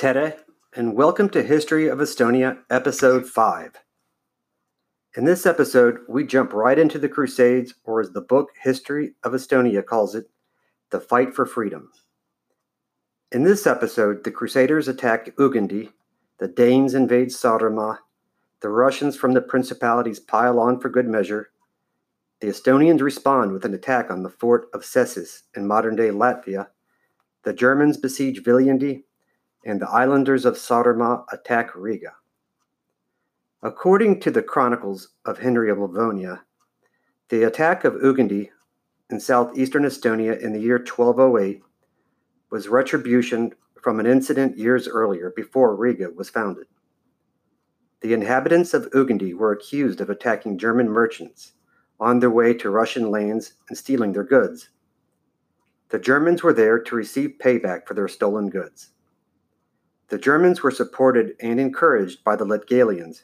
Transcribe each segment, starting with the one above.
Tere, and welcome to History of Estonia, Episode 5. In this episode, we jump right into the Crusades, or as the book History of Estonia calls it, the fight for freedom. In this episode, the Crusaders attack Ugandi, the Danes invade Saaremaa, the Russians from the principalities pile on for good measure, the Estonians respond with an attack on the fort of Cēsis in modern day Latvia, the Germans besiege Viljandi, and the islanders of Saaremaa attack Riga. According to the chronicles of Henry of Livonia, the attack of Ugandi in southeastern Estonia in the year 1208 was retribution from an incident years earlier before Riga was founded. The inhabitants of Ugandi were accused of attacking German merchants on their way to Russian lands and stealing their goods. The Germans were there to receive payback for their stolen goods. The Germans were supported and encouraged by the Latgalians,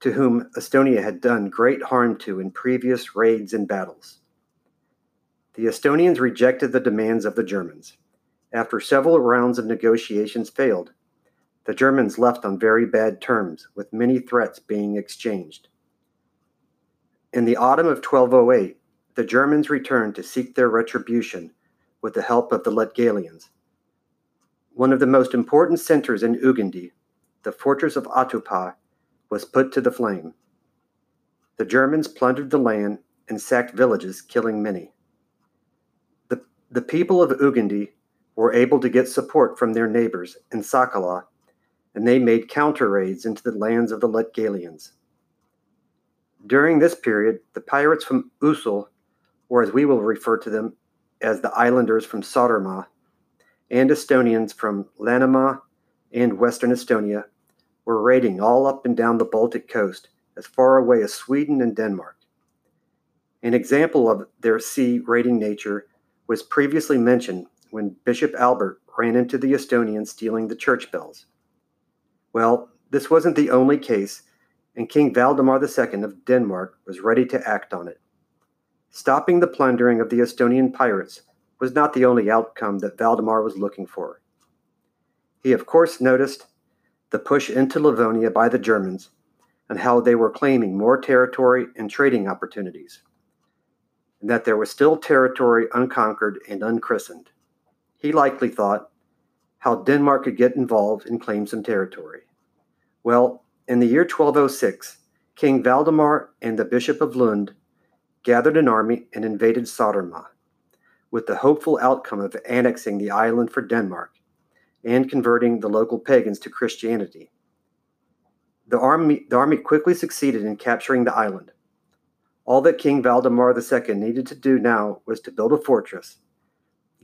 to whom Estonia had done great harm to in previous raids and battles. The Estonians rejected the demands of the Germans. After several rounds of negotiations failed, the Germans left on very bad terms, with many threats being exchanged. In the autumn of 1208, the Germans returned to seek their retribution with the help of the Latgalians. One of the most important centers in Ugandi, the fortress of Otepää, was put to the flame. The Germans plundered the land and sacked villages, killing many. The, the people of Ugandi were able to get support from their neighbors in Sakala, and they made counter raids into the lands of the Latgalians. During this period, the pirates from Oesel, or as we will refer to them as the islanders from Saaremaa, and Estonians from Läänemaa and Western Estonia were raiding all up and down the Baltic coast as far away as Sweden and Denmark. An example of their sea raiding nature was previously mentioned when Bishop Albert ran into the Estonians stealing the church bells. Well, this wasn't the only case, and King Valdemar II of Denmark was ready to act on it. Stopping the plundering of the Estonian pirates was not the only outcome that Valdemar was looking for. He, of course, noticed the push into Livonia by the Germans and how they were claiming more territory and trading opportunities, and that there was still territory unconquered and unchristened. He likely thought how Denmark could get involved and claim some territory. Well, in the year 1206, King Valdemar and the Bishop of Lund gathered an army and invaded Saaremaa with the hopeful outcome of annexing the island for Denmark and converting the local pagans to Christianity. The army, the army quickly succeeded in capturing the island. All that King Valdemar II needed to do now was to build a fortress,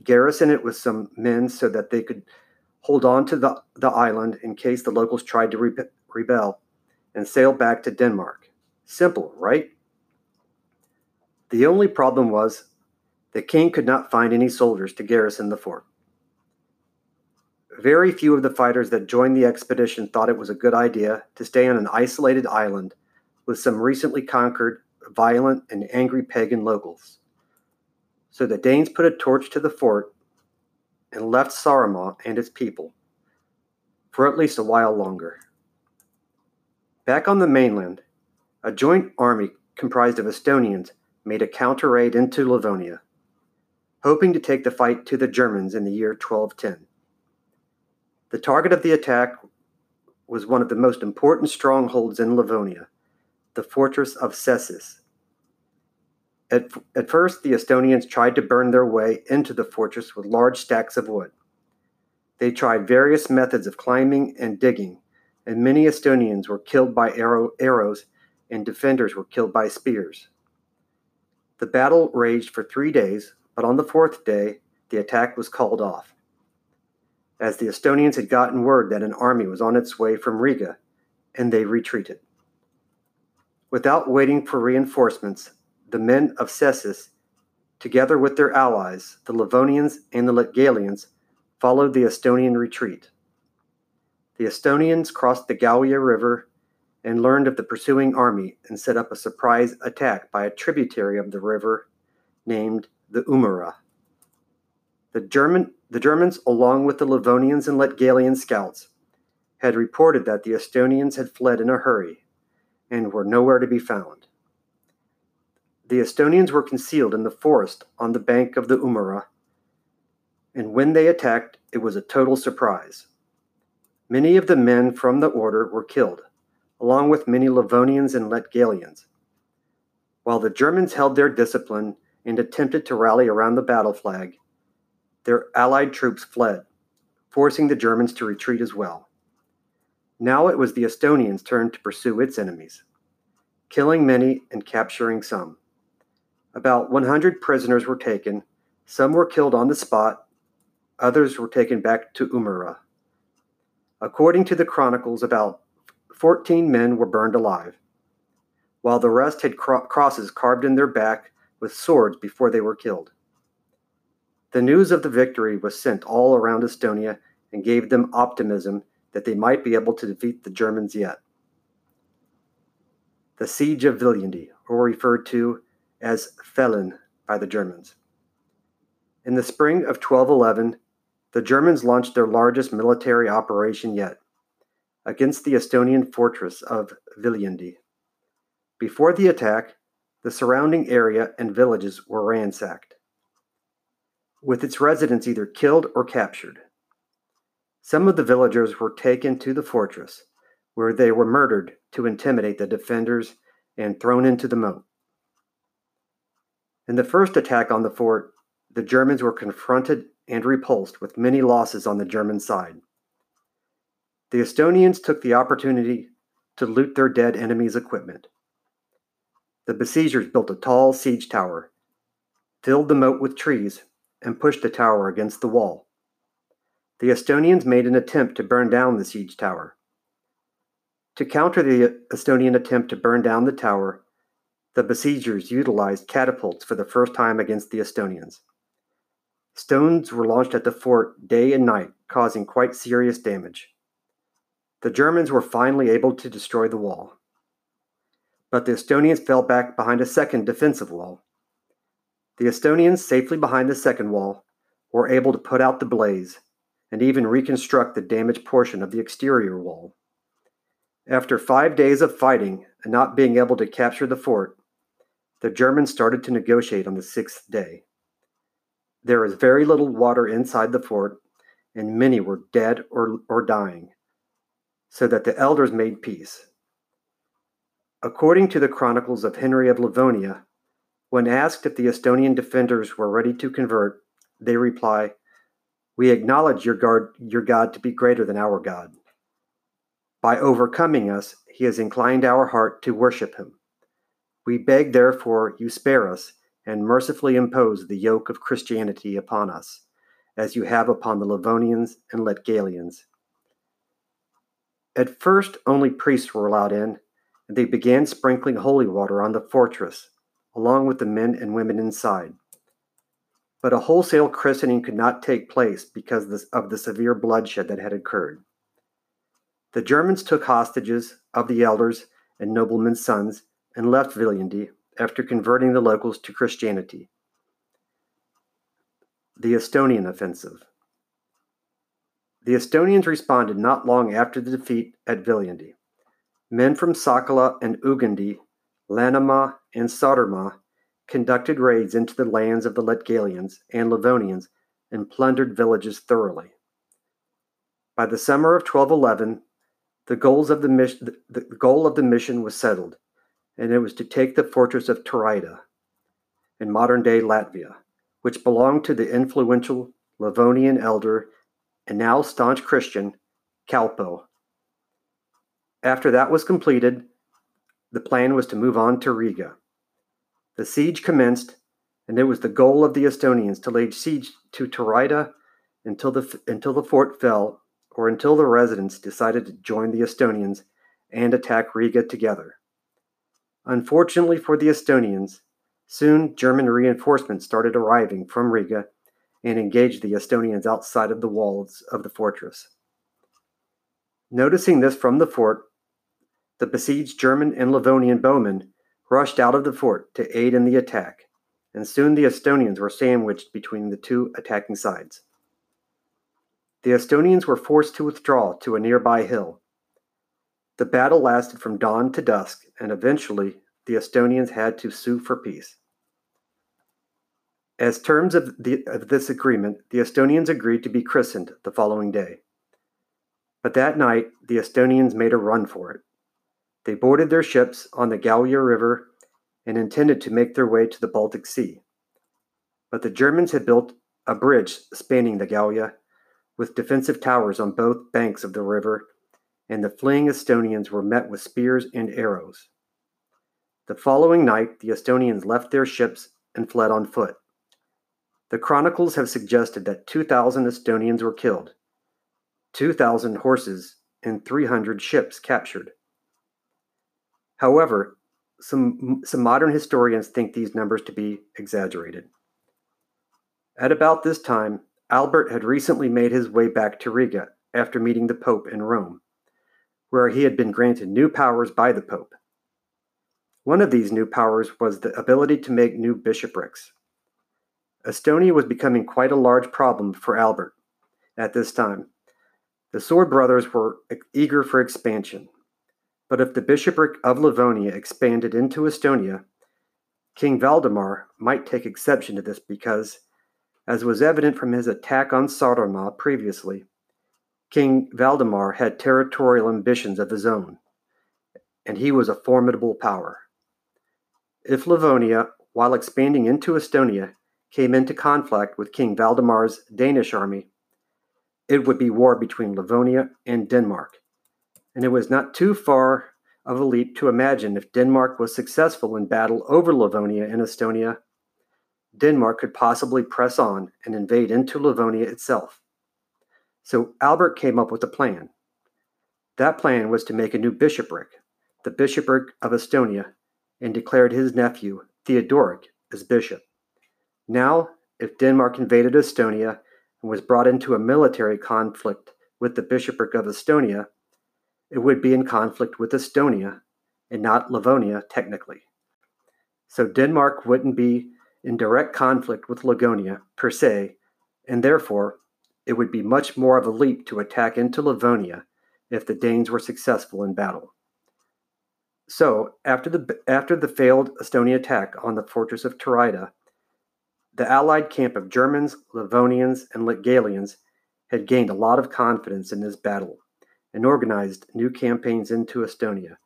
garrison it with some men so that they could hold on to the, the island in case the locals tried to re- rebel, and sail back to Denmark. Simple, right? The only problem was the king could not find any soldiers to garrison the fort. Very few of the fighters that joined the expedition thought it was a good idea to stay on an isolated island with some recently conquered, violent, and angry pagan locals. So the Danes put a torch to the fort and left Saaremaa and its people for at least a while longer. Back on the mainland, a joint army comprised of Estonians made a counter raid into Livonia hoping to take the fight to the Germans in the year 1210. The target of the attack was one of the most important strongholds in Livonia, the fortress of Cēsis. At, at first, the Estonians tried to burn their way into the fortress with large stacks of wood. They tried various methods of climbing and digging, and many Estonians were killed by arrow, arrows and defenders were killed by spears. The battle raged for three days, but on the fourth day, the attack was called off. As the Estonians had gotten word that an army was on its way from Riga, and they retreated. Without waiting for reinforcements, the men of Cēsis, together with their allies, the Livonians and the Latgalians, followed the Estonian retreat. The Estonians crossed the Gauja River and learned of the pursuing army and set up a surprise attack by a tributary of the river named the Umara. The German The Germans, along with the Livonians and Latgalian scouts, had reported that the Estonians had fled in a hurry and were nowhere to be found. The Estonians were concealed in the forest on the bank of the Umera, and when they attacked, it was a total surprise. Many of the men from the order were killed, along with many Livonians and Latgalians. While the Germans held their discipline and attempted to rally around the battle flag, their Allied troops fled, forcing the Germans to retreat as well. Now it was the Estonians' turn to pursue its enemies, killing many and capturing some. About 100 prisoners were taken, some were killed on the spot, others were taken back to Umera. According to the chronicles, about 14 men were burned alive, while the rest had cro- crosses carved in their back with swords before they were killed. The news of the victory was sent all around Estonia and gave them optimism that they might be able to defeat the Germans yet. The Siege of Viljandi, or referred to as Fellin by the Germans. In the spring of 1211, the Germans launched their largest military operation yet against the Estonian fortress of Viljandi. Before the attack, the surrounding area and villages were ransacked, with its residents either killed or captured. Some of the villagers were taken to the fortress, where they were murdered to intimidate the defenders and thrown into the moat. In the first attack on the fort, the Germans were confronted and repulsed with many losses on the German side. The Estonians took the opportunity to loot their dead enemies' equipment. The besiegers built a tall siege tower, filled the moat with trees, and pushed the tower against the wall. The Estonians made an attempt to burn down the siege tower. To counter the Estonian attempt to burn down the tower, the besiegers utilized catapults for the first time against the Estonians. Stones were launched at the fort day and night, causing quite serious damage. The Germans were finally able to destroy the wall. But the Estonians fell back behind a second defensive wall. The Estonians, safely behind the second wall, were able to put out the blaze and even reconstruct the damaged portion of the exterior wall. After five days of fighting and not being able to capture the fort, the Germans started to negotiate on the sixth day. There was very little water inside the fort, and many were dead or, or dying, so that the elders made peace. According to the chronicles of Henry of Livonia, when asked if the Estonian defenders were ready to convert, they reply, We acknowledge your, God, your God to be greater than our God. By overcoming us, he has inclined our heart to worship him. We beg, therefore, you spare us and mercifully impose the yoke of Christianity upon us, as you have upon the Livonians and Latgalians. At first, only priests were allowed in, and they began sprinkling holy water on the fortress, along with the men and women inside. But a wholesale christening could not take place because of the severe bloodshed that had occurred. The Germans took hostages of the elders and noblemen's sons and left Viljandi after converting the locals to Christianity. The Estonian Offensive The Estonians responded not long after the defeat at Viljandi. Men from Sakala and Ugandi, Läänemaa and Saaremaa conducted raids into the lands of the Latgalians and Livonians and plundered villages thoroughly. By the summer of 1211, the, goals of the, the goal of the mission was settled and it was to take the fortress of Turaida in modern day Latvia, which belonged to the influential Livonian elder and now staunch Christian Kaupo. After that was completed, the plan was to move on to Riga. The siege commenced, and it was the goal of the Estonians to lay siege to Turaida until the, until the fort fell or until the residents decided to join the Estonians and attack Riga together. Unfortunately for the Estonians, soon German reinforcements started arriving from Riga and engaged the Estonians outside of the walls of the fortress. Noticing this from the fort, the besieged German and Livonian bowmen rushed out of the fort to aid in the attack, and soon the Estonians were sandwiched between the two attacking sides. the Estonians were forced to withdraw to a nearby hill. The battle lasted from dawn to dusk, and eventually the Estonians had to sue for peace. As terms of, the, of this agreement, the Estonians agreed to be christened the following day. But that night, the Estonians made a run for it. They boarded their ships on the Gauja River and intended to make their way to the Baltic Sea. But the Germans had built a bridge spanning the Gauja with defensive towers on both banks of the river and the fleeing Estonians were met with spears and arrows. The following night, the Estonians left their ships and fled on foot. The chronicles have suggested that 2,000 Estonians were killed, 2,000 horses, and 300 ships captured. However, some, some modern historians think these numbers to be exaggerated. At about this time, Albert had recently made his way back to Riga after meeting the Pope in Rome where he had been granted new powers by the Pope. One of these new powers was the ability to make new bishoprics. Estonia was becoming quite a large problem for Albert at this time. The Sword brothers were eager for expansion, but if the bishopric of Livonia expanded into Estonia, King Valdemar might take exception to this because, as was evident from his attack on Saaremaa previously, King Valdemar had territorial ambitions of his own, and he was a formidable power. If Livonia, while expanding into Estonia, came into conflict with King Valdemar's Danish army, it would be war between Livonia and Denmark. And it was not too far of a leap to imagine if Denmark was successful in battle over Livonia and Estonia, Denmark could possibly press on and invade into Livonia itself. So Albert came up with a plan. That plan was to make a new bishopric, the bishopric of Estonia, and declared his nephew, Theodoric, as bishop. Now, if Denmark invaded Estonia and was brought into a military conflict with the bishopric of Estonia, it would be in conflict with Estonia and not Livonia technically. So Denmark wouldn't be in direct conflict with Livonia per se, and therefore it would be much more of a leap to attack into Livonia if the Danes were successful in battle. So, after the, after the failed Estonian attack on the fortress of Turaida, the allied camp of Germans, Livonians, and Latgalians had gained a lot of confidence in this battle and organized new campaigns into Estonia,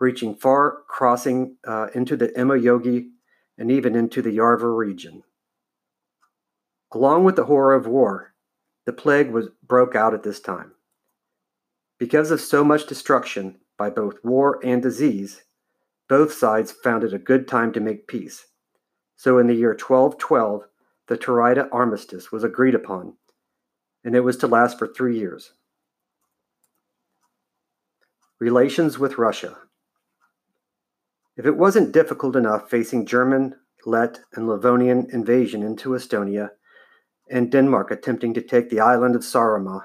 reaching far crossing uh, into the Emajõgi and even into the Järva region. Along with the horror of war, the plague was broke out at this time. Because of so much destruction by both war and disease, both sides found it a good time to make peace. So in the year 1212, the Turaida armistice was agreed upon, and it was to last for three years. Relations with Russia. If it wasn't difficult enough facing German, Lett, and Livonian invasion into Estonia, and Denmark attempting to take the island of Saaremaa.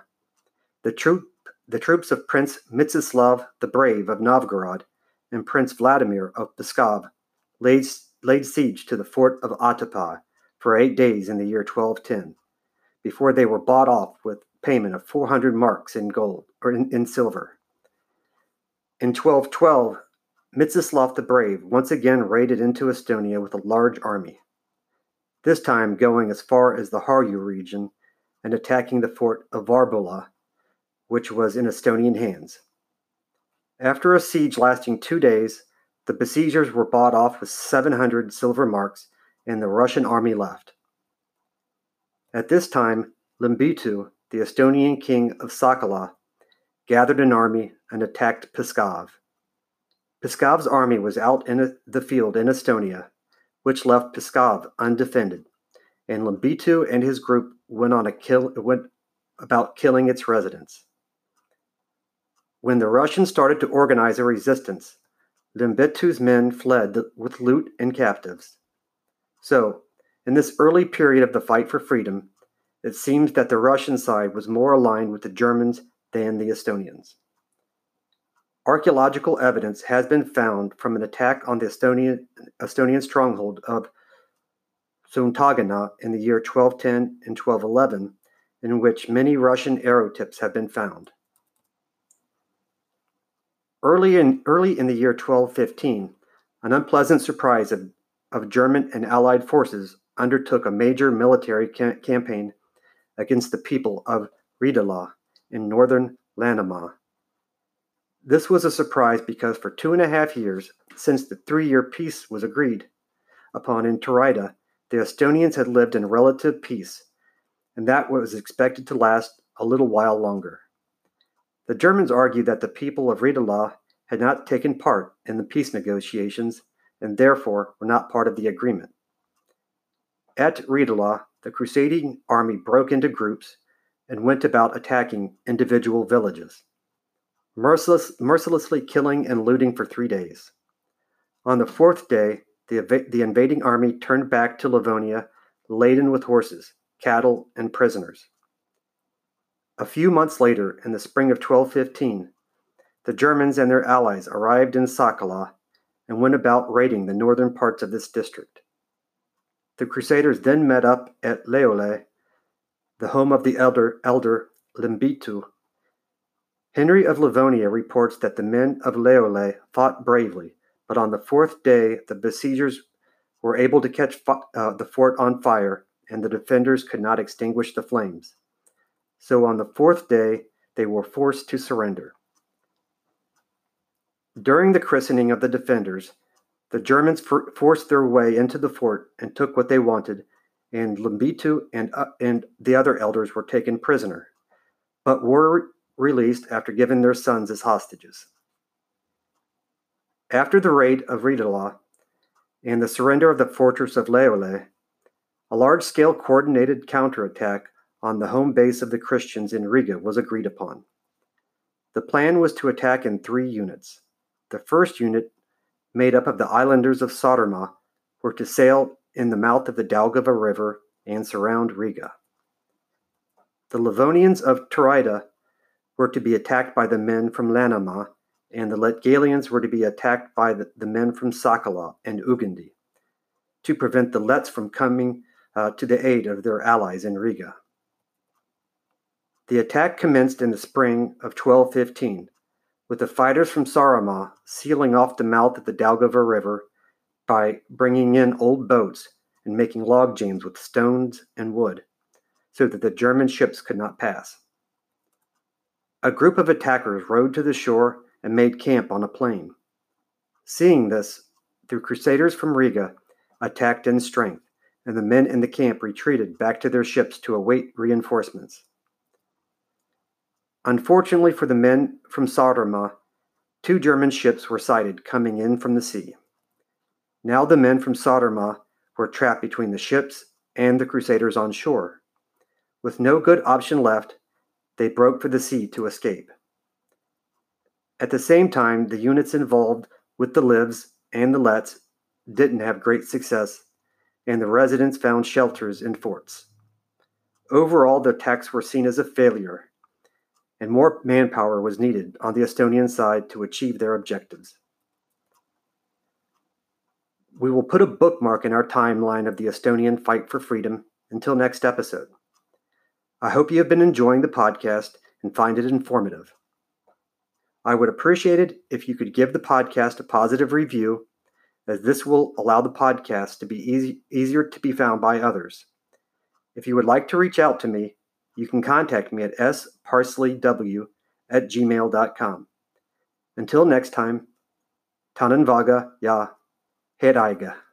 The, troop, the troops of Prince Mstislav the Brave of Novgorod and Prince Vladimir of Pskov laid, laid siege to the fort of Otepää for eight days in the year 1210, before they were bought off with payment of 400 marks in gold or in, in silver. In 1212, Mstislav the Brave once again raided into Estonia with a large army this time going as far as the Harju region and attacking the fort of Varbula, which was in Estonian hands. After a siege lasting two days, the besiegers were bought off with 700 silver marks and the Russian army left. At this time, Lembitu, the Estonian king of Sakala, gathered an army and attacked Pskov. Pskov's army was out in the field in Estonia which left Pskov undefended, and Lembitu and his group went on a kill went about killing its residents. When the Russians started to organize a resistance, Lembitu's men fled with loot and captives. So, in this early period of the fight for freedom, it seems that the Russian side was more aligned with the Germans than the Estonians. Archaeological evidence has been found from an attack on the Estonian, Estonian stronghold of Soontagana in the year 1210 and 1211 in which many Russian arrow tips have been found. Early in, early in the year 1215, an unpleasant surprise of, of German and Allied forces undertook a major military ca- campaign against the people of Ridala in northern Läänemaa. This was a surprise because for two and a half years, since the three year peace was agreed upon in Turaida, the Estonians had lived in relative peace, and that was expected to last a little while longer. The Germans argued that the people of Ridala had not taken part in the peace negotiations and therefore were not part of the agreement. At Ridala, the crusading army broke into groups and went about attacking individual villages, merciless, mercilessly killing and looting for three days. On the fourth day, the, the invading army turned back to Livonia laden with horses, cattle, and prisoners. A few months later, in the spring of 1215, the Germans and their allies arrived in Sakala and went about raiding the northern parts of this district. The Crusaders then met up at Leola, the home of the elder, elder Lembitu. Henry of Livonia reports that the men of Leola fought bravely, but on the fourth day the besiegers were able to catch uh, the fort on fire, and the defenders could not extinguish the flames. So on the fourth day they were forced to surrender. During the christening of the defenders, the Germans for- forced their way into the fort and took what they wanted, and Lembitu and, uh, and the other elders were taken prisoner, but were released after giving their sons as hostages. After the raid of Ridala and the surrender of the fortress of Leola, a large scale coordinated counterattack on the home base of the Christians in Riga was agreed upon. The plan was to attack in three units. The first unit, made up of the islanders of Saaremaa, were to sail in the mouth of the Daugava River and surround Riga. The Livonians of Turaida were to be attacked by the men from Läänemaa, and the Latgalians were to be attacked by the, the men from Sakala and Ugandi to prevent the Lets from coming uh, to the aid of their allies in Riga. The attack commenced in the spring of 1215 with the fighters from Saaremaa sealing off the mouth of the Daugava River by bringing in old boats and making log jams with stones and wood so that the German ships could not pass. A group of attackers rowed to the shore and made camp on a plain. Seeing this, the Crusaders from Riga attacked in strength, and the men in the camp retreated back to their ships to await reinforcements. Unfortunately for the men from Saaremaa, two German ships were sighted coming in from the sea. Now the men from Saaremaa were trapped between the ships and the Crusaders on shore. With no good option left, they broke for the sea to escape. At the same time, the units involved with the Livs and the Lets didn't have great success, and the residents found shelters in forts. Overall, the attacks were seen as a failure, and more manpower was needed on the Estonian side to achieve their objectives. We will put a bookmark in our timeline of the Estonian fight for freedom until next episode. I hope you have been enjoying the podcast and find it informative. I would appreciate it if you could give the podcast a positive review, as this will allow the podcast to be easy, easier to be found by others. If you would like to reach out to me, you can contact me at sparsleyw at gmail.com. Until next time, Tanan Vaga Ya Hedaiga.